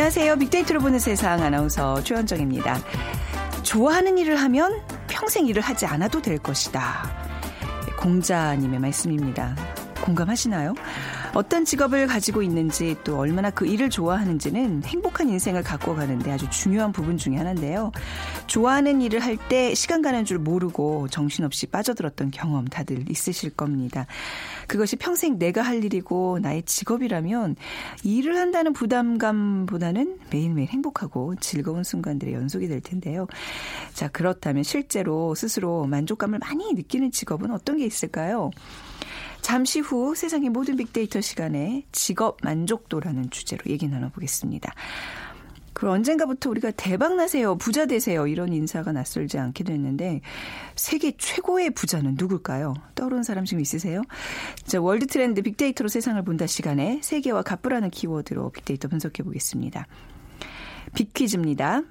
안녕하세요. 빅데이터로 보는 세상 아나운서 최현정입니다. 좋아하는 일을 하면 평생 일을 하지 않아도 될 것이다. 공자님의 말씀입니다. 공감하시나요? 어떤 직업을 가지고 있는지 또 얼마나 그 일을 좋아하는지는 행복한 인생을 갖고 가는데 아주 중요한 부분 중의 하나인데요. 좋아하는 일을 할 때 시간 가는 줄 모르고 정신없이 빠져들었던 경험 다들 있으실 겁니다. 그것이 평생 내가 할 일이고 나의 직업이라면 일을 한다는 부담감보다는 매일매일 행복하고 즐거운 순간들의 연속이 될 텐데요. 자, 그렇다면 실제로 스스로 만족감을 많이 느끼는 직업은 어떤 게 있을까요? 잠시 후 세상의 모든 빅데이터 시간에 직업 만족도라는 주제로 얘기 나눠보겠습니다. 그 언젠가부터 우리가 대박 나세요, 부자 되세요 이런 인사가 낯설지 않게 됐는데 세계 최고의 부자는 누굴까요? 떠오르는 사람 지금 있으세요? 자, 월드 트렌드 빅데이터로 세상을 본다 시간에 세계 갑부라는 키워드로 빅데이터 분석해 보겠습니다. 빅퀴즈입니다.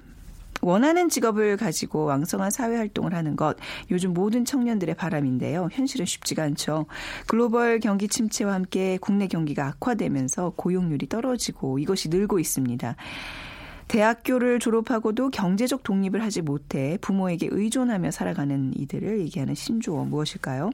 원하는 직업을 가지고 왕성한 사회 활동을 하는 것 요즘 모든 청년들의 바람인데요. 현실은 쉽지가 않죠. 글로벌 경기 침체와 함께 국내 경기가 악화되면서 고용률이 떨어지고 이것이 늘고 있습니다. 대학교를 졸업하고도 경제적 독립을 하지 못해 부모에게 의존하며 살아가는 이들을 얘기하는 신조어 무엇일까요?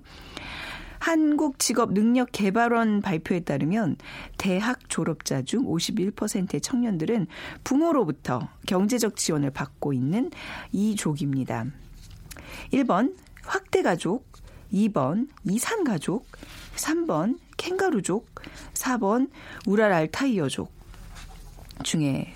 한국직업능력개발원 발표에 따르면 대학 졸업자 중 51%의 청년들은 부모로부터 경제적 지원을 받고 있는 이 족입니다. 1번 확대가족, 2번 이산가족, 3번 캥가루족, 4번 우랄 알 타이어족 중에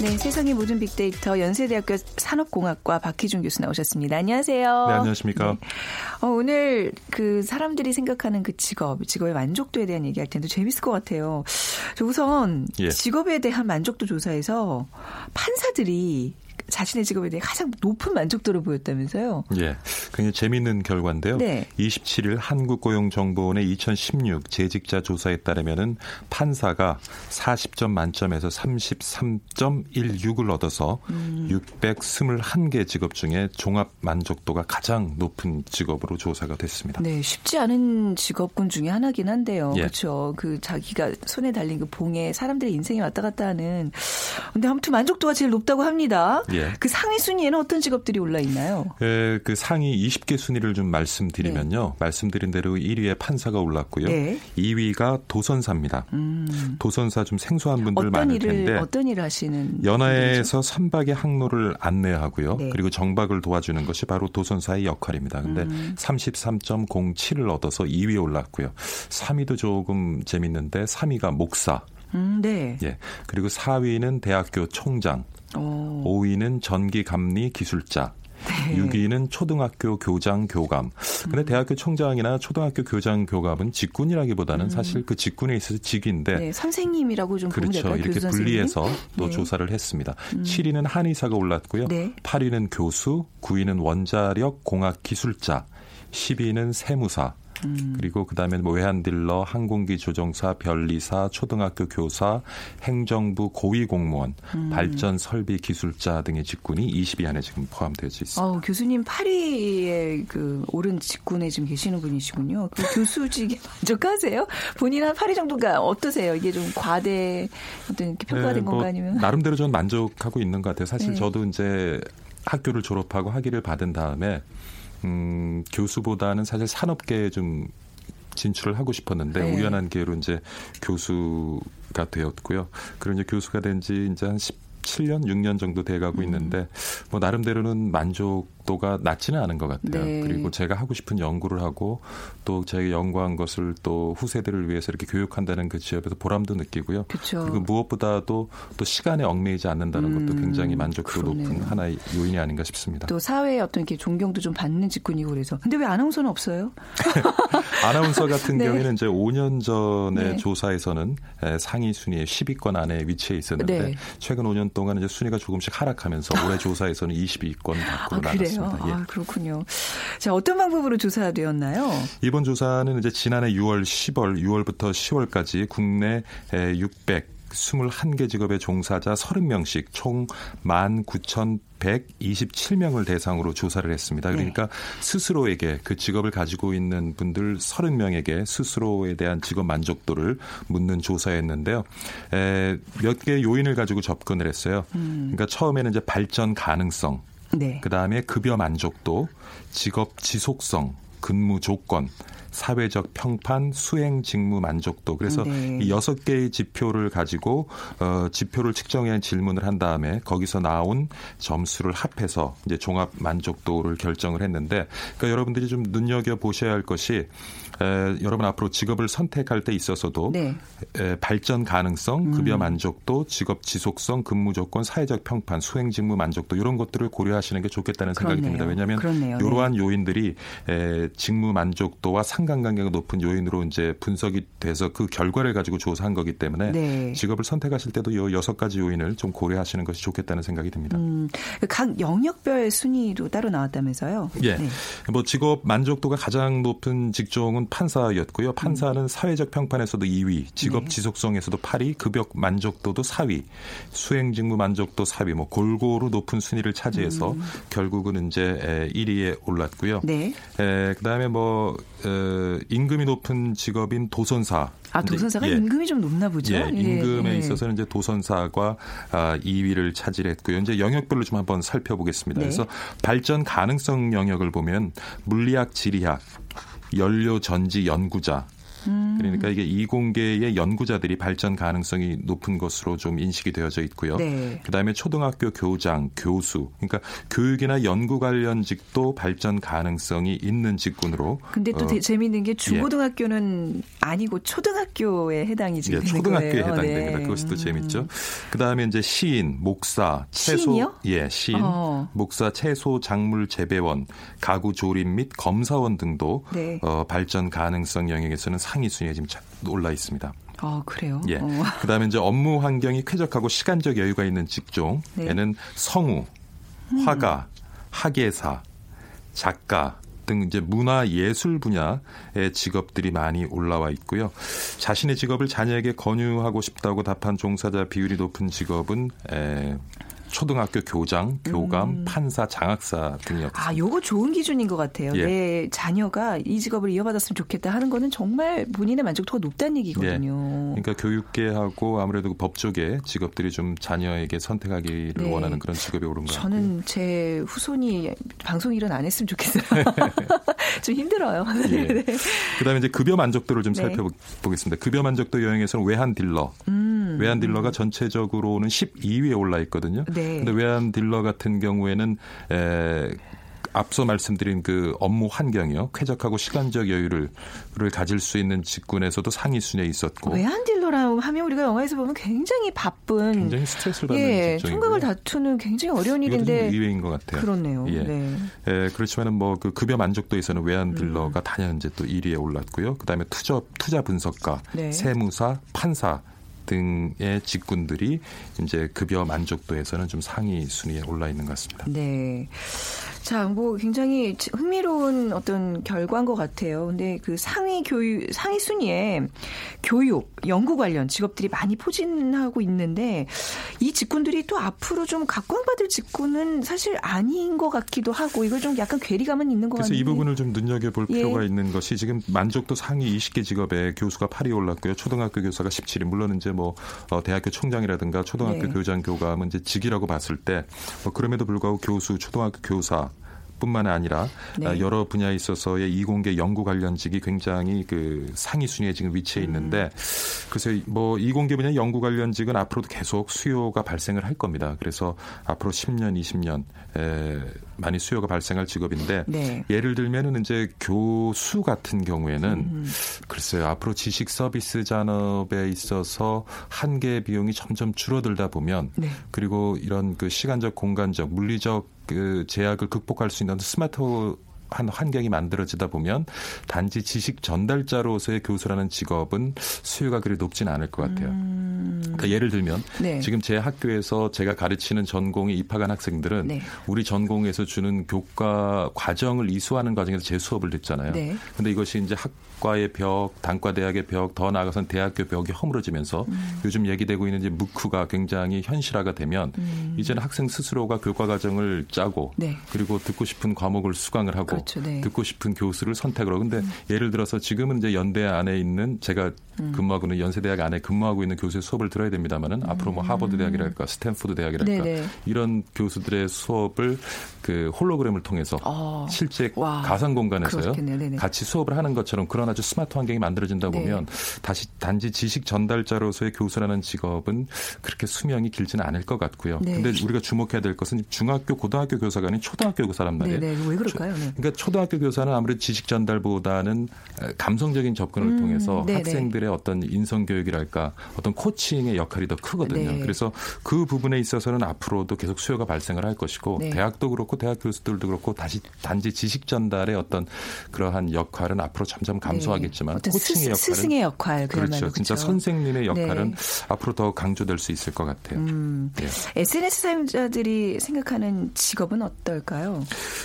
네, 세상의 모든 빅데이터 연세대학교 산업공학과 박희준 교수 나오셨습니다. 안녕하세요. 네, 안녕하십니까. 네. 어, 오늘 그 사람들이 생각하는 그 직업, 직업의 만족도에 대한 얘기할 텐데 재밌을 것 같아요. 우선 예. 직업에 대한 만족도 조사에서 판사들이 자신의 직업에 대해 가장 높은 만족도를 보였다면서요? 예. 굉장히 재미있는 결과인데요. 네. 27일 한국고용정보원의 2016 재직자 조사에 따르면은 판사가 40점 만점에서 33.16을 얻어서 음. 621개 직업 중에 종합 만족도가 가장 높은 직업으로 조사가 됐습니다. 네, 쉽지 않은 직업군 중에 하나긴 한데요. 예. 그렇죠. 그 자기가 손에 달린 그 봉에 사람들의 인생이 왔다 갔다 하는 근데 아무튼 만족도가 제일 높다고 합니다. 예. 예. 그 상위 순위에는 어떤 직업들이 올라 있나요? 예, 그 상위 20개 순위를 좀 말씀드리면요. 네. 말씀드린 대로 1위에 판사가 올랐고요. 네. 2위가 도선사입니다. 음. 도선사 좀 생소한 분들 많을 일을, 텐데 어떤 일을 하시는 연화에서 선박의 항로를 안내하고요. 네. 그리고 정박을 도와주는 것이 바로 도선사의 역할입니다. 근데 음. 33.07을 얻어서 2위에 올랐고요. 3위도 조금 재밌는데 3위가 목사. 음, 네. 예. 그리고 4위는 대학교 총장, 오. 5위는 전기감리 기술자. 네. 6위는 초등학교 교장 교감. 근데 음. 대학교 총장이나 초등학교 교장 교감은 직군이라기보다는 음. 사실 그 직군에 있어서 직인데 네, 선생님이라고 좀 그렇죠. 이렇게 분리해서 또 네. 조사를 했습니다. 음. 7위는 한의사가 올랐고요. 네. 8위는 교수, 9위는 원자력 공학 기술자, 10위는 세무사, 음. 그리고 그다음에 뭐 외환딜러, 항공기 조종사, 변리사, 초등학교 교사, 행정부 고위 공무원, 음. 발전 설비 기술자 등의 직군이 20위 안에 지금 포함되어 있습니다. 어, 교수님 8위에 그 오른 직군에 지금 계시는 분이시군요. 그 교수직에 만족하세요? 본인 한 8위 정도가 어떠세요? 이게 좀 과대 어떤 이렇게 평가된 네, 뭐 건가 아니면 나름대로 저는 만족하고 있는 것 같아요. 사실 네. 저도 이제 학교를 졸업하고 학위를 받은 다음에 음, 교수보다는 사실 산업계에 좀 진출을 하고 싶었는데 네. 우연한 기회로 이제 교수가 되었고요. 그리고 이제 교수가 된 지 이제 한 17년, 6년 정도 돼 가고 음. 있는데 뭐 나름대로는 만족 각도가 낮지는 않은 것 같아요. 네. 그리고 제가 하고 싶은 연구를 하고 또 제가 연구한 것을 또 후세대를 위해서 이렇게 교육한다는 그 지역에서 보람도 느끼고요. 그쵸. 그리고 무엇보다도 또 시간에 얽매이지 않는다는 음, 것도 굉장히 만족도. 높은 하나의 요인이 아닌가 싶습니다. 또 사회에 어떤 이렇게 존경도 좀 받는 직군이고 그래서. 근데 왜 아나운서는 없어요? 아나운서 같은 네. 경우에는 이제 5년 전에 네. 조사에서는 상위 순위에 10위권 안에 위치해 있었는데 네. 최근 5년 동안 이제 순위가 조금씩 하락하면서 올해 조사에서는 20위권 밖으로 아, 나갔습니다. 그래요? 예. 아, 그렇군요. 자, 어떤 방법으로 조사되었나요? 이번 조사는 이제 지난해 6월, 10월, 6월부터 10월까지 국내 600 21개 직업의 종사자 30명씩 총 19,127명을 대상으로 조사를 했습니다. 그러니까 네. 스스로에게 그 직업을 가지고 있는 분들 30명에게 스스로에 대한 직업 만족도를 묻는 조사였는데요. 몇 개의 요인을 가지고 접근을 했어요. 음. 그러니까 처음에는 이제 발전 가능성, 네. 그다음에 급여 만족도, 직업 지속성, 근무 조건, 사회적 평판, 수행 직무 만족도. 그래서 네. 이 여섯 개의 지표를 가지고 어 지표를 측정해 질문을 한 다음에 거기서 나온 점수를 합해서 이제 종합 만족도를 결정을 했는데 그러니까 여러분들이 좀 눈여겨 보셔야 할 것이 에, 여러분 앞으로 직업을 선택할 때 있어서도 네. 에, 발전 가능성, 급여 음. 만족도, 직업 지속성, 근무 조건, 사회적 평판, 수행 직무 만족도 이런 것들을 고려하시는 게 좋겠다는 생각이 듭니다. 왜냐하면 그렇네요. 이러한 네. 요인들이 에, 직무 만족도와 상 관관계가 높은 요인으로 이제 분석이 돼서 그 결과를 가지고 조사한 거기 때문에 네. 직업을 선택하실 때도 이 여섯 가지 요인을 좀 고려하시는 것이 좋겠다는 생각이 듭니다. 음, 각 영역별 순위도 따로 나왔다면서요? 예. 네. 뭐 직업 만족도가 가장 높은 직종은 판사였고요. 판사는 음. 사회적 평판에서도 2위, 직업 네. 지속성에서도 8위, 급여 만족도도 4위, 수행 직무 만족도 4위, 뭐 골고루 높은 순위를 차지해서 음. 결국은 이제 1위에 올랐고요. 네. 에, 그다음에 뭐 어, 임금이 높은 직업인 도선사. 아 도선사가 예. 임금이 좀 높나 보죠. 예, 임금에 예. 있어서는 이제 도선사가 아, 2위를 차지했고요. 이제 영역별로 좀 한번 살펴보겠습니다. 네. 그래서 발전 가능성 영역을 보면 물리학, 지리학, 연료 전지 연구자 음. 그러니까 이게 이공계의 연구자들이 발전 가능성이 높은 것으로 좀 인식이 되어져 있고요. 네. 그다음에 초등학교 교장, 교수, 그러니까 교육이나 연구 관련직도 발전 가능성이 있는 직군으로. 근데 또 어, 재미있는 게 중고등학교는 예. 아니고 초등학교에 해당이 지금 예, 초등학교에 거예요. 해당됩니다. 네. 그것이 또 재밌죠. 음. 그다음에 이제 시인, 목사, 채소, 시인이요? 예, 시인, 어. 목사, 채소, 작물 재배원, 가구 조립 및 검사원 등도 네. 어, 발전 가능성 영역에서는 상위 순위에 지금 올라 있습니다. 아, 그래요? 예. 어. 그 다음에 이제 업무 환경이 쾌적하고 시간적 여유가 있는 직종에는 네. 성우, 음. 화가, 학예사, 작가 등 이제 문화 예술 분야의 직업들이 많이 올라와 있고요. 자신의 직업을 자녀에게 권유하고 싶다고 답한 종사자 비율이 높은 직업은 에, 초등학교 교장, 교감, 음. 판사, 장학사 등이었습니다. 아, 요거 좋은 기준인 것 같아요. 예. 내 자녀가 이 직업을 이어받았으면 좋겠다 하는 거는 정말 본인의 만족도가 높다는 얘기거든요. 예. 그러니까 교육계하고 아무래도 그 법조계 직업들이 좀 자녀에게 선택하기를 네. 원하는 그런 직업이 오른 것 같아요. 저는 제 후손이 방송 일은 안 했으면 좋겠어요. 좀 힘들어요. 예. 네. 그다음에 이제 급여 만족도를 좀 네. 살펴보겠습니다. 급여 만족도 여행에서는 외환 딜러, 음. 외환 딜러가 전체적으로는 12위에 올라 있거든요. 네. 근데 외환 딜러 같은 경우에는 에, 앞서 말씀드린 그 업무 환경이요. 쾌적하고 시간적 여유를 가질 수 있는 직군에서도 상위 순위에 있었고. 외환 딜러라 하면 우리가 영화에서 보면 굉장히 바쁜 굉장히 스트레스를 받는 예, 직종이고요. 총각을 다투는 굉장히 어려운 일인데 의외인 것 같아요. 그렇네요. 예. 네. 예, 그렇지만은 뭐 그 급여 만족도에서는 외환 딜러가 음. 단연 이제 또 1위에 올랐고요. 그다음에 투자 투자 분석가, 네. 세무사, 판사 등의 직군들이 이제 급여 만족도에서는 좀 상위 순위에 올라 있는 것 같습니다. 네. 자, 뭐 굉장히 흥미로운 어떤 결과인 것 같아요. 근데 그 상위 교육, 상위 순위에 교육, 연구 관련 직업들이 많이 포진하고 있는데 이 직군들이 또 앞으로 좀 각광받을 직군은 사실 아닌 것 같기도 하고 이걸 좀 약간 괴리감은 있는 것 그래서 같아요. 이 부분을 좀 눈여겨볼 예. 필요가 있는 것이 지금 만족도 상위 20개 직업에 교수가 8위 올랐고요. 초등학교 교사가 17위. 물론 이제 뭐 어, 대학교 총장이라든가 초등학교 네. 교장 교감은 이제 직이라고 봤을 때 뭐 그럼에도 불구하고 교수, 초등학교 교사 뿐만 아니라 네. 아, 여러 분야에 있어서의 이공계 연구 관련직이 굉장히 그 상위 순위에 지금 위치해 있는데 음. 그래서 뭐 이공계 분야 연구 관련직은 앞으로도 계속 수요가 발생을 할 겁니다. 그래서 앞으로 10년, 20년 에 많이 수요가 발생할 직업인데 네. 예를 들면은 이제 교수 같은 경우에는 음. 글쎄요 앞으로 지식 서비스 산업에 있어서 한계 비용이 점점 줄어들다 보면 네. 그리고 이런 그 시간적 공간적 물리적 그 제약을 극복할 수 있는 스마트 한 환경이 만들어지다 보면 단지 지식 전달자로서의 교수라는 직업은 수요가 그리 높지는 않을 것 같아요. 음... 그러니까 예를 들면 네. 지금 제 학교에서 제가 가르치는 전공에 입학한 학생들은 네. 우리 전공에서 주는 교과 과정을 이수하는 과정에서 제 수업을 듣잖아요. 네. 근데 이것이 이제 학과의 벽, 단과 대학의 벽, 더 나아가선 대학교 벽이 허물어지면서 음. 요즘 얘기되고 있는 이제 무크가 굉장히 현실화가 되면 음. 이제는 학생 스스로가 교과 과정을 짜고 네. 그리고 듣고 싶은 과목을 수강을 하고 그렇죠, 네. 듣고 싶은 교수를 선택을 하고 근데 음. 예를 들어서 지금은 이제 연대 안에 있는 제가 음. 근무하고 있는 연세대학 안에 근무하고 있는 교수의 수업을 들어야 됩니다만은 음. 앞으로 뭐 하버드 대학이랄까 스탠포드 대학이랄까 네네. 이런 교수들의 수업을 그 홀로그램을 통해서 어. 실제 와. 가상 공간에서요 같이 수업을 하는 것처럼 그런 아주 스마트 환경이 만들어진다 네. 보면 네. 다시 단지 지식 전달자로서의 교수라는 직업은 그렇게 수명이 길지는 않을 것 같고요. 네. 근데 우리가 주목해야 될 것은 중학교 고등학교 교사가 아닌 초등학교 교사란 말이에요. 네네. 왜 그럴까요? 네. 그러니까 초등학교 교사는 아무래도 지식 전달보다는 감성적인 접근을 음. 통해서 학생들의 어떤 인성 교육이랄까 어떤 코칭의 역할이 더 크거든요. 네. 그래서 그 부분에 있어서는 앞으로도 계속 수요가 발생을 할 것이고 네. 대학도 그렇고 대학 교수들도 그렇고 다시 단지 지식 전달의 어떤 그러한 역할은 앞으로 점점 감소하겠지만 네. 코칭의 역할은 스승의 역할 그렇죠. 그렇죠. 진짜 선생님의 역할은 네. 앞으로 더 강조될 수 있을 것 같아요. 음. SNS 사용자들이 생각하는 직업은 어떨까요?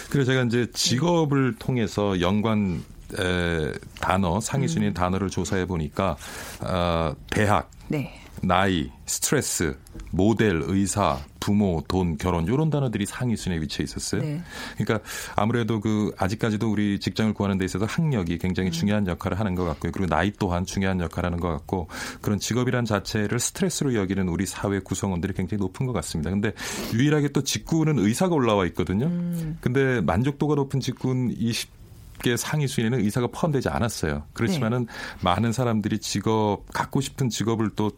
그래서 제가 이제 직업 을 통해서 연관 에, 단어 상위 순위 음. 단어를 조사해 보니까 어, 대학, 네. 나이, 스트레스, 모델, 의사, 부모, 돈, 결혼 이런 단어들이 상위 순위에 위치해 있었어요. 네. 그러니까 아무래도 그 아직까지도 우리 직장을 구하는 데 있어서 학력이 굉장히 음. 중요한 역할을 하는 것 같고요. 그리고 나이 또한 중요한 역할을 하는 것 같고 그런 직업이란 자체를 스트레스로 여기는 우리 사회 구성원들이 굉장히 높은 것 같습니다. 근데 유일하게 또 직구는 의사가 올라와 있거든요. 음. 근데 만족도가 높은 직군 20개 상위 순위에는 의사가 포함되지 않았어요. 그렇지만은 네. 많은 사람들이 직업 갖고 싶은 직업을 또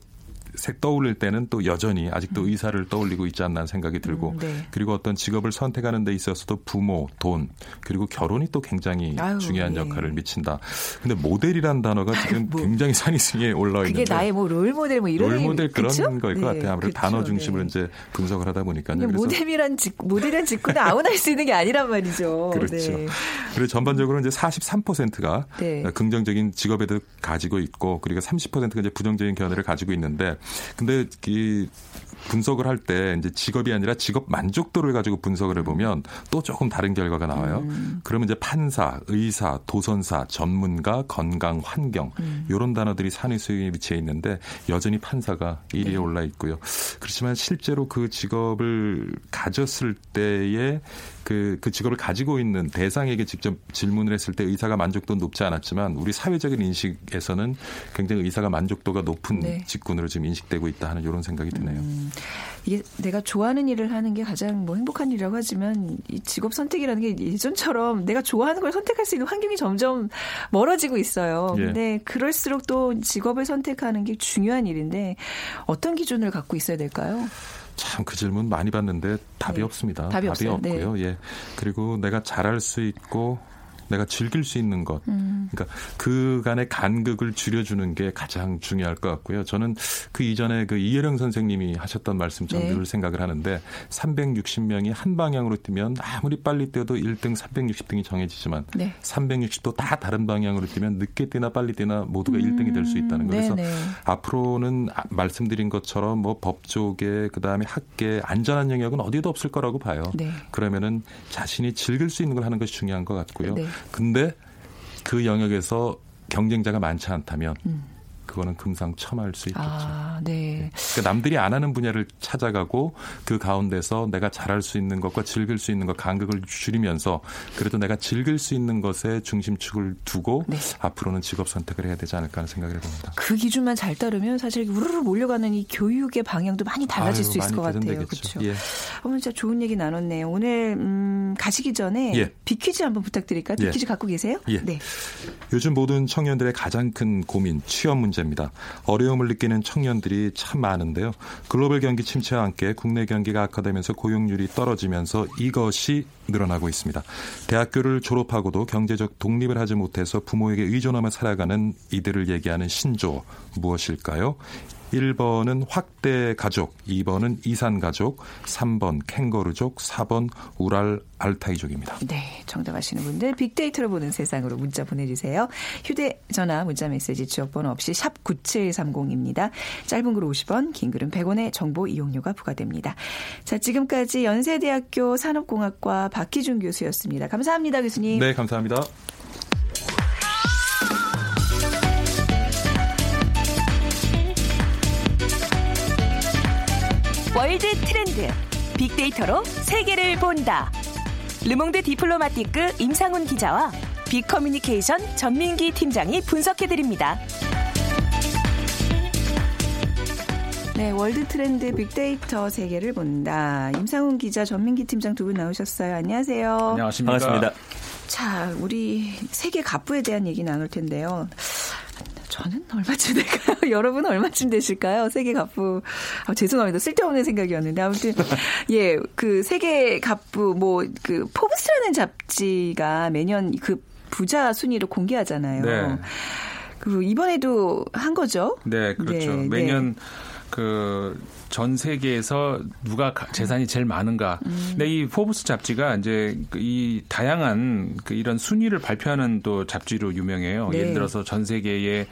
떠올릴 때는 또 여전히 아직도 음. 의사를 떠올리고 있지 않나 생각이 들고 음, 네. 그리고 어떤 직업을 선택하는 데 있어서도 부모, 돈 그리고 결혼이 또 굉장히 아유, 중요한 네. 역할을 미친다. 근데 모델이란 단어가 지금 뭐, 굉장히 상위층에 올라와 있는데 그게 나의 뭐 롤모델 뭐 이런 롤모델 그런 그쵸? 거일 것 네, 같아요. 아무래도 그쵸, 단어 중심으로 네. 이제 분석을 하다 보니까요. 모델이란 직 모델이란 직구는 아무나 할 수 있는 게 아니란 말이죠. 그렇죠. 네. 그리고 전반적으로 이제 43%가 긍정적인 직업에도 가지고 있고 그리고 30%가 이제 부정적인 견해를 가지고 있는데 근데 이 분석을 할 때 이제 직업이 아니라 직업 만족도를 가지고 분석을 해보면 또 조금 다른 결과가 나와요. 음. 그러면 이제 판사, 의사, 도선사, 전문가, 건강, 환경 음. 이런 단어들이 산위 수익에 위치해 있는데 여전히 판사가 1위에 네. 올라 있고요. 그렇지만 실제로 그 직업을 가졌을 때의 그, 그 직업을 가지고 있는 대상에게 직접 질문을 했을 때 의사가 만족도는 높지 않았지만 우리 사회적인 인식에서는 굉장히 의사가 만족도가 높은 네. 직군으로 지금 인식되고 있다 하는 이런 생각이 드네요. 음, 이게 내가 좋아하는 일을 하는 게 가장 뭐 행복한 일이라고 하지만 이 직업 선택이라는 게 예전처럼 내가 좋아하는 걸 선택할 수 있는 환경이 점점 멀어지고 있어요. 예. 근데 그럴수록 또 직업을 선택하는 게 중요한 일인데 어떤 기준을 갖고 있어야 될까요? 참 그 질문 많이 받는데 답이 네. 없습니다. 답이, 답이 없고요. 네. 예. 그리고 내가 잘할 수 있고 내가 즐길 수 있는 것. 음. 그러니까 그간의 간극을 줄여주는 게 가장 중요할 것 같고요. 저는 그 이전에 그 이혜령 선생님이 하셨던 말씀 전늘 네. 생각을 하는데 360명이 한 방향으로 뛰면 아무리 빨리 뛰어도 1등, 360등이 정해지지만 네. 360도 다 다른 방향으로 뛰면 늦게 뛰나 빨리 뛰나 모두가 음. 1등이 될 수 있다는 거예요. 그래서 네네. 앞으로는 아, 말씀드린 것처럼 뭐 법조계 그다음에 학계 안전한 영역은 어디도 없을 거라고 봐요. 네. 그러면은 자신이 즐길 수 있는 걸 하는 것이 중요한 것 같고요. 네. 근데 그 영역에서 경쟁자가 많지 않다면 음. 그거는 금상첨화일 수 있겠죠. 아, 네. 그러니까 남들이 안 하는 분야를 찾아가고 그 가운데서 내가 잘할 수 있는 것과 즐길 수 있는 것 간극을 줄이면서 그래도 내가 즐길 수 있는 것에 중심축을 두고 네. 앞으로는 직업 선택을 해야 되지 않을까 하는 생각을 해봅니다. 그 기준만 잘 따르면 사실 우르르 몰려가는 이 교육의 방향도 많이 달라질 아유, 수 있을 것 같아요. 그렇죠. 예. 오늘 진짜 좋은 얘기 나눴네요. 오늘 음, 가시기 전에 예. 비퀴즈 한번 부탁드릴까요? 예. 비퀴즈 예. 갖고 계세요? 예. 네. 요즘 모든 청년들의 가장 큰 고민 취업 문제 문제입니다. 어려움을 느끼는 청년들이 참 많은데요. 글로벌 경기 침체와 함께 국내 경기가 악화되면서 고용률이 떨어지면서 이것이 늘어나고 있습니다. 대학교를 졸업하고도 경제적 독립을 하지 못해서 부모에게 의존하며 살아가는 이들을 얘기하는 신조 무엇일까요? 1번은 확대 가족, 2번은 이산 가족, 3번 캥거루족, 4번 우랄 알타이족입니다. 네, 정답 아시는 분들 빅데이터로 보는 세상으로 문자 보내주세요. 휴대전화 문자 메시지 지역번호 없이 샵 9730입니다. 짧은 글 50원, 긴 글은 100원의 정보 이용료가 부과됩니다. 자, 지금까지 연세대학교 산업공학과 박희준 교수였습니다. 감사합니다, 교수님. 네, 감사합니다. 월드 트렌드 빅데이터로 세계를 본다. 르몽드 디플로마티크 임상훈 기자와 빅커뮤니케이션 전민기 팀장이 분석해드립니다. 네, 월드 트렌드 빅데이터 세계를 본다. 임상훈 기자, 전민기 팀장 두 분 나오셨어요. 안녕하세요. 안녕하십니까. 반갑습니다. 자, 우리 세계 갑부에 대한 얘기 나눌 텐데요. 저는 얼마쯤 될까요? 여러분 얼마쯤 되실까요? 세계 갑부. 아, 죄송합니다. 쓸데없는 생각이었는데. 아무튼, 예, 그 세계 갑부, 뭐, 그, 포브스라는 잡지가 매년 그 부자 순위를 공개하잖아요. 네. 그, 이번에도 한 거죠? 네, 그렇죠. 네, 매년 네. 그, 전 세계에서 누가 재산이 제일 많은가. 음. 근데 이 포브스 잡지가 이제 그이 다양한 그 이런 순위를 발표하는 또 잡지로 유명해요. 네. 예를 들어서 전 세계에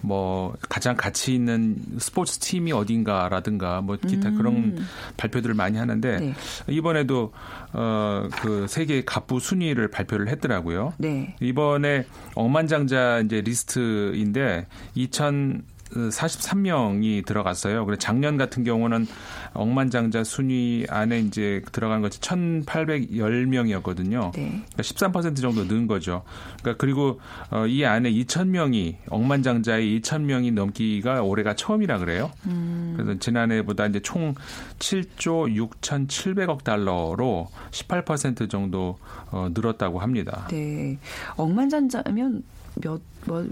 뭐 가장 가치 있는 스포츠 팀이 어딘가라든가 뭐 기타 음. 그런 발표들을 많이 하는데 네. 이번에도 어그 세계 갑부 순위를 발표를 했더라고요. 네. 이번에 억만장자 이제 리스트인데 2000 43명이 들어갔어요. 그래 작년 같은 경우는 억만장자 순위 안에 이제 들어간 것이 1,810명이었거든요. 네. 그러니까 13% 정도 는 거죠. 그러니까 그리고 어, 이 안에 2,000명이 억만장자의 2,000명이 넘기가 올해가 처음이라 그래요. 음. 그래서 지난해보다 이제 총 7조 6,700억 달러로 18% 정도 어, 늘었다고 합니다. 네. 억만장자면 몇, 뭐,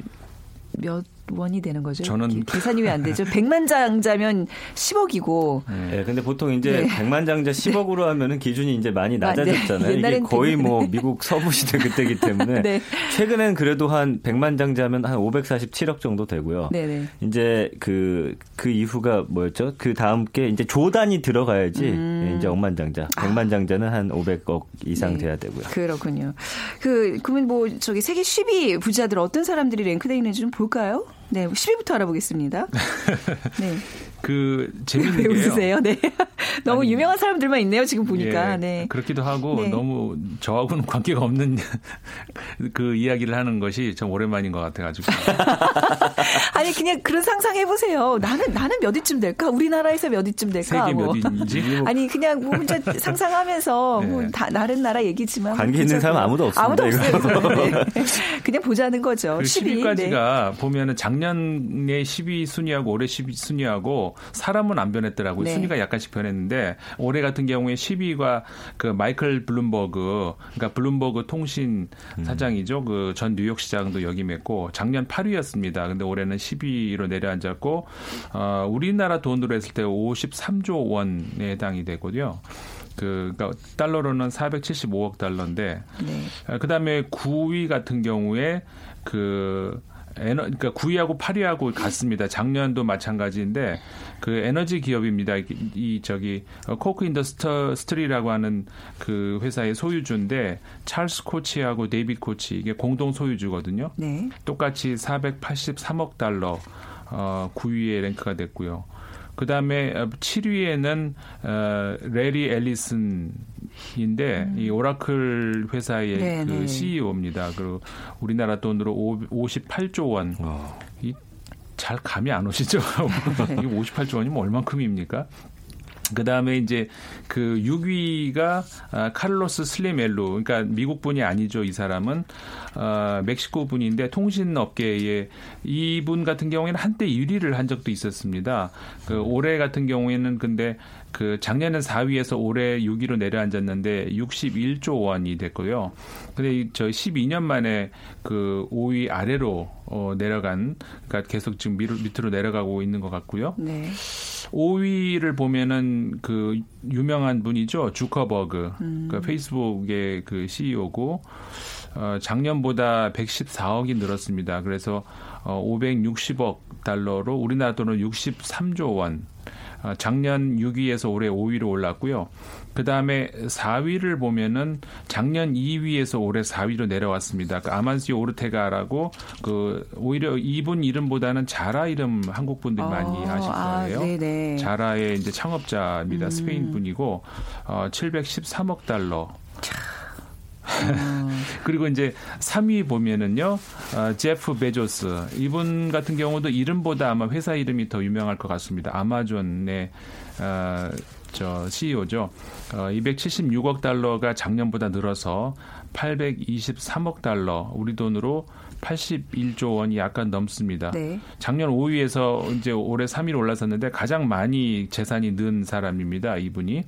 몇 원이 되는 거죠? 저는 계산이 왜 안 되죠? 100만 장자면 10억이고. 네, 근데 보통 이제 네. 100만 장자 10억으로 하면은 기준이 이제 많이 아, 네. 낮아졌잖아요. 네. 이게 거의 뭐 미국 서부 시대 그때기 때문에 네. 최근엔 그래도 한 100만 장자면 한 547억 정도 되고요. 네네. 네. 이제 그그 그 이후가 뭐였죠? 그 다음 게 이제 조단이 들어가야지 음. 이제 억만 장자. 100만 아. 장자는 한 500억 이상 네. 돼야 되고요. 그렇군요. 그 그러면 뭐 저기 세계 10위 부자들 어떤 사람들이 랭크되어 있는지 좀 볼까요? 네, 10위부터 알아보겠습니다. 네. 그 재밌는 게 웃으세요? 네. 너무 아니, 유명한 사람들만 있네요, 지금 보니까. 예, 네. 그렇기도 하고 네. 너무 저하고는 관계가 없는 그 이야기를 하는 것이 좀 오랜만인 것 같아 가지고. 아니 그냥 그런 상상해 보세요. 나는 나는 몇 위쯤 될까? 우리나라에서 몇 위쯤 될까? 세계 몇 뭐. 위인지? 아니 그냥 뭐 혼자 상상하면서 네. 뭐 다, 다른 나라 얘기지만 관계 있는 사람 아무도 없습니다. 아무도 없어요. 네. 그냥 보자는 거죠. 10위. 10위까지가 보면은 작년에 10위 순위하고 올해 10위 순위하고 사람은 안 변했더라고요. 네. 순위가 약간씩 변했는데 올해 같은 경우에 10위가 그 마이클 블룸버그 그러니까 블룸버그 통신 음. 사장이죠. 그 전 뉴욕 시장도 역임했고 작년 8위였습니다. 근데 올해는 10위로 내려앉았고 어 우리나라 돈으로 했을 때 53조 원에 해당이 되거든요. 그 그러니까 달러로는 475억 달러인데 네. 아, 그다음에 9위 같은 경우에 그 에너, 그러니까 9위하고 8위하고 같습니다. 작년도 마찬가지인데 그 에너지 기업입니다. 이, 이 저기 어, 코크 인더스트리라고 하는 그 회사의 소유주인데 찰스 코치하고 데이빗 코치 이게 공동 소유주거든요. 네. 똑같이 483억 달러 어 9위에 랭크가 됐고요. 그다음에 7위에는 어, 어, 레리 앨리슨 인데 음. 이 오라클 회사의 네, 그 네. CEO입니다. 그리고 우리나라 돈으로 58조 원. 어. 이잘 감이 안 오시죠? 네. 이게 58조 원이면 얼만큼입니까? 그 다음에 이제 그 6위가 아, 카를로스 슬리멜로, 그러니까 미국 분이 아니죠. 이 사람은 어, 멕시코 분인데 통신 업계에 이분 같은 경우에는 한때 1위를 한 적도 있었습니다. 그 올해 같은 경우에는 근데 그 작년엔 4위에서 올해 6위로 내려앉았는데 61조 원이 됐고요. 근데 저 12년 만에 그 5위 아래로 어 내려간 그러니까 계속 지금 밑으로 내려가고 있는 것 같고요. 네. 5위를 보면은 그 유명한 분이죠. 주커버그. 음. 그 페이스북의 그 CEO고 어 작년보다 114억이 늘었습니다. 그래서 어 560억 달러로 우리나라 돈으로 63조 원 어, 작년 6위에서 올해 5위로 올랐고요. 그 다음에 4위를 보면은 작년 2위에서 올해 4위로 내려왔습니다. 그 아만시오 오르테가라고 그 오히려 이분 이름보다는 자라 이름 한국 분들이 어, 많이 아실 아, 거예요. 아, 자라의 이제 창업자입니다. 음. 스페인 분이고 어, 713억 달러. 그리고 이제 3위 보면은요, 어, 제프 베조스. 이분 같은 경우도 이름보다 아마 회사 이름이 더 유명할 것 같습니다. 아마존의, 어, 저 CEO죠. 어, 276억 달러가 작년보다 늘어서 823억 달러, 우리 돈으로 81조 원이 약간 넘습니다. 네. 작년 5위에서 이제 올해 3위로 올라섰는데 가장 많이 재산이 는 사람입니다. 이분이.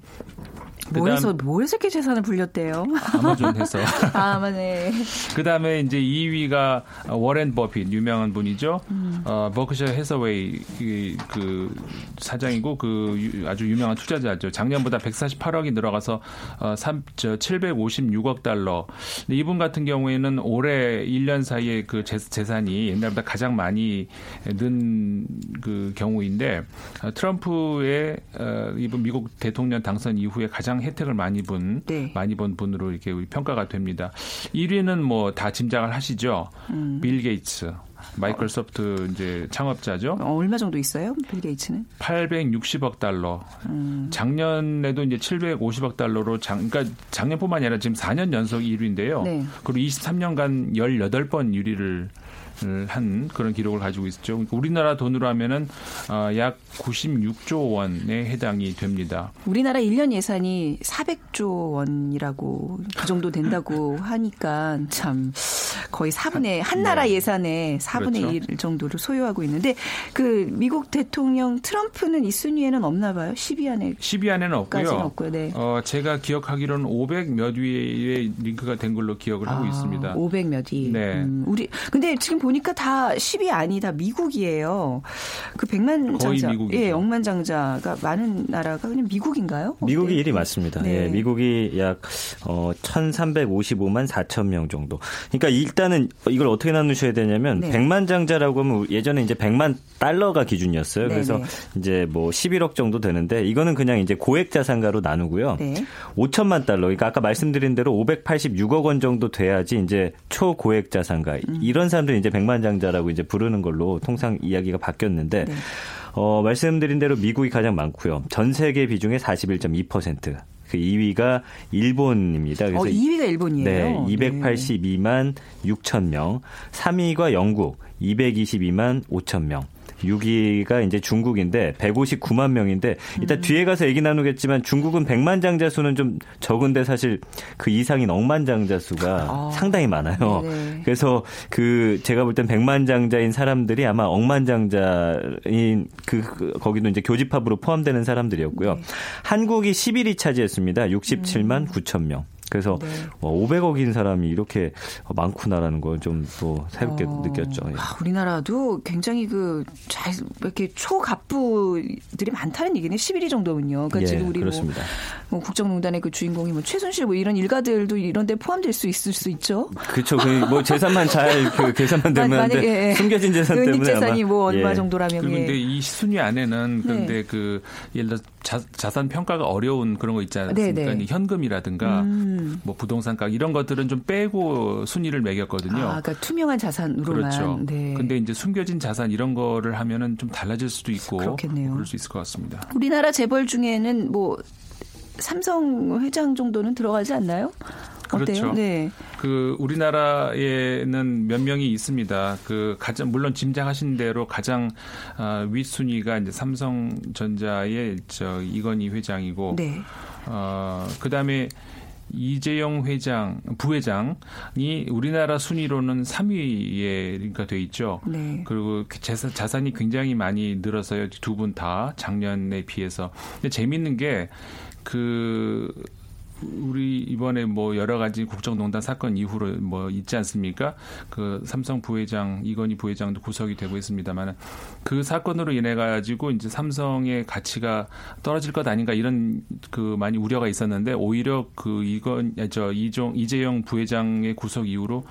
뭐해서 뭐해서 이렇게 재산을 불렸대요? 아마존 해서. 아, 네. 그다음에 이제 2위가 워렌 버핏 유명한 분이죠. 음. 어, 버크셔 해서웨이 그, 그 사장이고 그 아주 유명한 투자자죠. 작년보다 148억이 늘어가서 어, 3, 저 756억 달러. 이분 같은 경우에는 올해 1년 사이에 그 재 산이 옛날보다 가장 많이 는 그 경우인데 어, 트럼프의 어, 이분 미국 대통령 당선 이후에 가장 가장 혜택을 많이 본 네. 많이 본 분으로 이렇게 평가가 됩니다. 1위는 뭐 다 짐작을 하시죠. 음. 빌 게이츠. 마이크로소프트 이제 창업자죠. 어, 얼마 정도 있어요? 빌 게이츠는? 860억 달러. 음. 작년에도 이제 750억 달러로 장, 그러니까 작년뿐만 아니라 지금 4년 연속 1위인데요. 네. 그리고 23년간 18번 1위를 한 그런 기록을 가지고 있죠. 그러니까 우리나라 돈으로 하면은 어, 약 96조 원에 해당이 됩니다. 우리나라 1년 예산이 400조 원이라고 그 정도 된다고 하니까 참 거의 4분의 한 나라 네. 예산의 4분의 그렇죠. 1 정도를 소유하고 있는데 그 미국 대통령 트럼프는 이 순위에는 없나 봐요. 10위 안에 10위 안에는 없고요. 없고요. 네. 어, 제가 기억하기로는 500 몇 위에 링크가 된 걸로 기억을 아, 하고 있습니다. 500 몇 위. 네. 음, 우리 근데 지금 보니까 다 10이 아니다 미국이에요. 그 100만 장자, 예, 억만 장자가 많은 나라가 그냥 미국인가요? 미국이 1위 맞습니다. 네. 예, 미국이 약 어, 1,355만 4천 명 정도. 그러니까 일단은 이걸 어떻게 나누셔야 되냐면 네. 100만 장자라고 하면 예전에 이제 100만 달러가 기준이었어요. 네, 그래서 네. 이제 뭐 11억 정도 되는데 이거는 그냥 이제 고액 자산가로 나누고요. 네. 5천만 달러. 그러니까 아까 말씀드린 대로 586억 원 정도 돼야지 이제 초고액 자산가. 음. 이런 사람들이 이제 백만장자라고 이제 부르는 걸로 통상 이야기가 바뀌었는데 네. 어, 말씀드린 대로 미국이 가장 많고요. 전 세계 비중의 41.2%. 그 2위가 일본입니다. 그래서 어, 2위가 일본이에요. 네, 282만 네. 6천 명. 3위가 영국 222만 5천 명. 6위가 이제 중국인데 159만 명인데 일단 음. 뒤에 가서 얘기 나누겠지만 중국은 100만 장자 수는 좀 적은데 사실 그 이상인 억만 장자 수가 아. 상당히 많아요. 네네. 그래서 그 제가 볼 땐 100만 장자인 사람들이 아마 억만 장자인 그, 그 거기도 이제 교집합으로 포함되는 사람들이었고요. 네. 한국이 11위 차지했습니다. 67만 음. 9천 명. 그래서 네. 500억인 사람이 이렇게 많구나라는 걸 좀 또 새롭게 어, 느꼈죠. 예. 아, 우리나라도 굉장히 그 잘 이렇게 초갑부들이 많다는 얘기네. 11위 정도면요. 그러니까 예, 지금 우리 뭐, 뭐, 국정농단의 그 주인공이 뭐 최순실 뭐 이런 일가들도 이런 데 포함될 수 있을 수 있죠. 그렇죠. 그 뭐 재산만 잘 그 계산만 되면 만약에, 예. 숨겨진 재산 때문에 재산이 뭐 얼마 예. 정도라면 그런데 이 순위 안에는 그런데 네. 그 예를 들어 자, 산 평가가 어려운 그런 거 있지 않습니까? 네네. 현금이라든가 음. 뭐 부동산가 이런 것들은 좀 빼고 순위를 매겼거든요. 아, 그러니까 투명한 자산으로만. 그렇죠. 네. 근데 이제 숨겨진 자산 이런 거를 하면은 좀 달라질 수도 있고 그렇겠네요. 그럴 수 있을 것 같습니다. 우리나라 재벌 중에는 뭐 삼성 회장 정도는 들어가지 않나요? 그렇죠. 네. 그 우리나라에는 몇 명이 있습니다. 그 가장 물론 짐작하신 대로 가장 어, 윗순위가 이제 삼성전자의 저 이건희 회장이고 네. 어 그다음에 이재용 회장, 부회장이 우리나라 순위로는 3위에 그러니까 돼 있죠. 네. 그리고 그 재산, 자산이 굉장히 많이 늘어서요. 두 분 다 작년에 비해서. 근데 재밌는 게 그 우리 이번에 뭐 여러 가지 국정농단 사건 이후로 뭐 있지 않습니까? 그 삼성 부회장 이건희 부회장도 구속이 되고 있습니다만 그 사건으로 인해 가지고 이제 삼성의 가치가 떨어질 것 아닌가 이런 그 많이 우려가 있었는데 오히려 그 이건 저 이종 이재용 부회장의 구속 이후로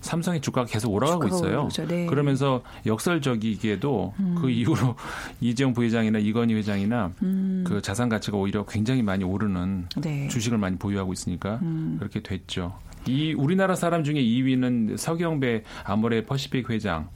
삼성의 주가가 계속 올라가고 있어요. 네. 그러면서 역설적이게도 음. 그 이후로 이재용 부회장이나 이건희 회장이나 음. 그 자산 가치가 오히려 굉장히 많이 오르는 네. 주식을 많이 보유하고 있으니까 음. 그렇게 됐죠. 이 우리나라 사람 중에 2위는 서경배 아모레 퍼시픽 회장.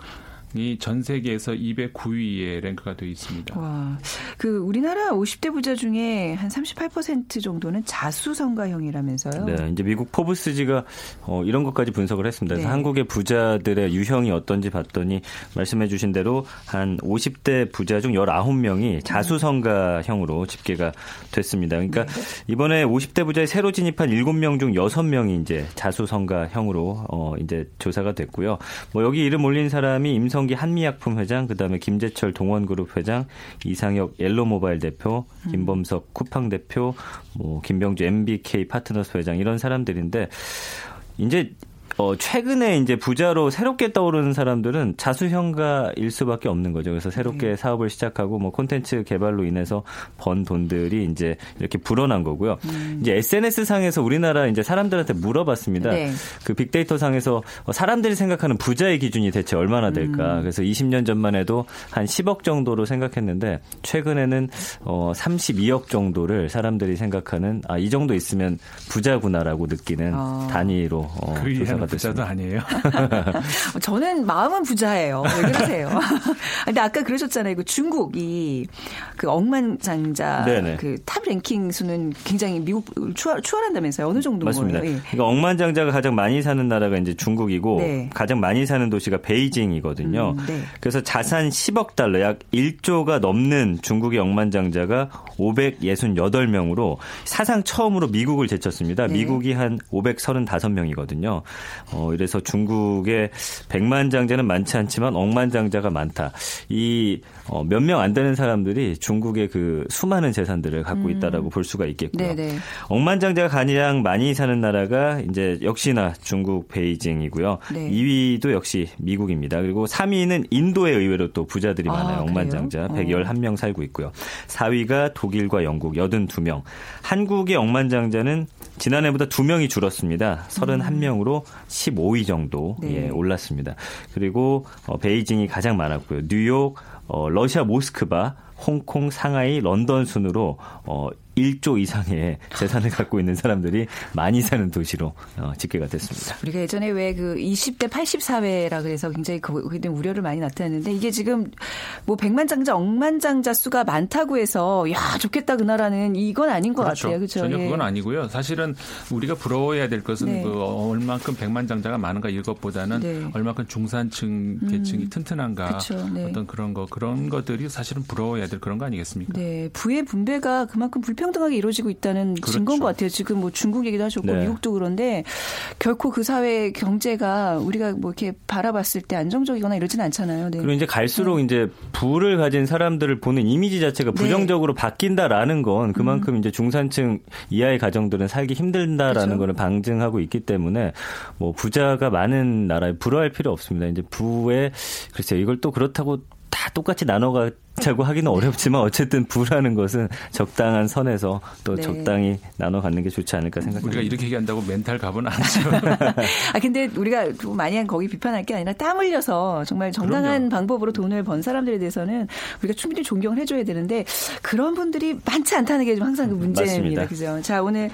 이전 세계에서 209위에 랭크가 되어 있습니다. 와, 그 우리나라 50대 부자 중에 한 38% 정도는 자수성가형이라면서요? 네, 이제 미국 포브스지가 어, 이런 것까지 분석을 했습니다. 그래서 네. 한국의 부자들의 유형이 어떤지 봤더니 말씀해주신 대로 한 50대 부자 중 19명이 자수성가형으로 집계가 됐습니다. 그러니까 네. 이번에 50대 부자에 새로 진입한 7명 중 6명이 이제 자수성가형으로 어, 이제 조사가 됐고요. 뭐 여기 이름 올린 사람이 임성 이성기 한미약품 회장, 그다음에 김재철 동원그룹 회장, 이상혁 옐로모바일 대표, 김범석 쿠팡 대표, 뭐 김병주 MBK 파트너스 회장 이런 사람들인데 이제 어, 최근에 이제 부자로 새롭게 떠오르는 사람들은 자수형가일 수밖에 없는 거죠. 그래서 새롭게 네. 사업을 시작하고 뭐 콘텐츠 개발로 인해서 번 돈들이 이제 이렇게 불어난 거고요. 음. 이제 SNS 상에서 우리나라 이제 사람들한테 물어봤습니다. 네. 그 빅데이터 상에서 사람들이 생각하는 부자의 기준이 대체 얼마나 될까. 음. 그래서 20년 전만 해도 한 10억 정도로 생각했는데 최근에는 어 32억 정도를 사람들이 생각하는 아 이 정도 있으면 부자구나라고 느끼는 어. 단위로 어, 조사가 아, 부자도 아니에요. 저는 마음은 부자예요. 왜 그러세요? 근데 아까 그러셨잖아요. 그 중국이 그 억만장자 그탑 랭킹 수는 굉장히 미국 추월, 추월한다면서요. 어느 정도 맞습니다. 거예요? 예. 그러니까 억만장자가 가장 많이 사는 나라가 이제 중국이고 네. 가장 많이 사는 도시가 베이징이거든요. 음, 네. 그래서 자산 10억 달러 약 1조가 넘는 중국의 억만장자가 568명으로 사상 처음으로 미국을 제쳤습니다. 네. 미국이 한 535명이거든요. 어, 이래서 중국의 백만 장자는 많지 않지만 억만 장자가 많다. 이 어, 몇명 안 되는 사람들이 중국의 그 수많은 재산들을 갖고 음. 있다라고 볼 수가 있겠고요. 네네. 억만 장자가 가장 많이 사는 나라가 이제 역시나 중국 베이징이고요. 네. 2위도 역시 미국입니다. 그리고 3위는 인도에 의외로 또 부자들이 아, 많아요. 억만 장자 그래요? 111명 살고 있고요. 4위가 독일과 영국 82명. 한국의 억만 장자는 지난해보다 2명이 줄었습니다. 31명으로 15위 정도 네. 예, 올랐습니다. 그리고 어, 베이징이 가장 많았고요. 뉴욕, 어, 러시아 모스크바, 홍콩, 상하이, 런던 순으로 어, 1조 이상의 재산을 갖고 있는 사람들이 많이 사는 도시로 어, 집계가 됐습니다. 우리가 예전에 왜 그 20대 80사회라 그래서 굉장히 거기에 대한 우려를 많이 나타냈는데 이게 지금 뭐 백만장자, 억만장자 수가 많다고 해서 야 좋겠다 그 나라는 이건 아닌 것 그렇죠. 같아요. 그렇죠? 전혀 예. 그건 아니고요. 사실은 우리가 부러워해야 될 것은 네. 그 얼만큼 백만장자가 많은가 이것보다는 네. 얼만큼 중산층 계층이 음. 튼튼한가 그렇죠. 네. 어떤 그런 거 그런 것들이 사실은 부러워해야 될 그런 거 아니겠습니까? 네, 부의 분배가 그만큼 불편 불평등하게 이루어지고 있다는 그렇죠. 증거인 것 같아요. 지금 뭐 중국 얘기도 하셨고 네. 미국도 그런데 결코 그 사회 경제가 우리가 뭐 이렇게 바라봤을 때 안정적이거나 이러지는 않잖아요. 네. 그리고 이제 갈수록 네. 이제 부를 가진 사람들을 보는 이미지 자체가 네. 부정적으로 바뀐다라는 건 그만큼 음. 이제 중산층 이하의 가정들은 살기 힘들다라는 그렇죠. 거를 방증하고 있기 때문에 뭐 부자가 많은 나라에 불화할 필요 없습니다. 이제 부의 글쎄요 이걸 또 그렇다고 다 똑같이 나눠가 자고 하기는 어렵지만 어쨌든 부라는 것은 적당한 선에서 또 네. 적당히 나눠 갖는 게 좋지 않을까 생각합니다. 우리가 이렇게 얘기한다고 멘탈 갑은 아니죠. 아 근데 우리가 많이 거기 비판할 게 아니라 땀 흘려서 정말 정당한 그럼요. 방법으로 돈을 번 사람들에 대해서는 우리가 충분히 존경을 해줘야 되는데 그런 분들이 많지 않다는 게 좀 항상 그 문제입니다. 그죠? 자 오늘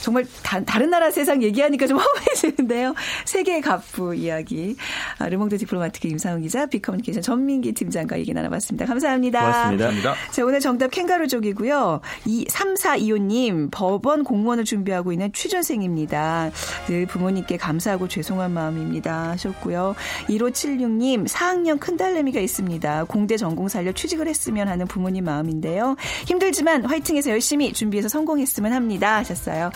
정말 다른 나라 세상 얘기하니까 좀 허무해지는데요. 세계 갑부 이야기 아, 르몽드 디플로마티크 임상훈 기자, 빅커뮤니케이션 전민기 팀장과 얘기 나눠봤습니다. 감사합니다. 감사합니다. 고맙습니다. 자, 오늘 정답 캥가루족이고요. 이 3425님 법원 공무원을 준비하고 있는 취준생입니다. 늘 부모님께 감사하고 죄송한 마음입니다 하셨고요. 1576님 4학년 큰딸내미가 있습니다. 공대 전공 살려 취직을 했으면 하는 부모님 마음인데요. 힘들지만 화이팅해서 열심히 준비해서 성공했으면 합니다 하셨어요.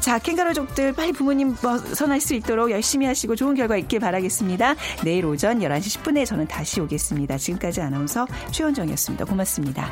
자, 캥가루족들 빨리 부모님 벗어날 수 있도록 열심히 하시고 좋은 결과 있길 바라겠습니다. 내일 오전 11시 10분에 저는 다시 오겠습니다. 지금까지 아나운서 최원정 상황이었습니다. 고맙습니다.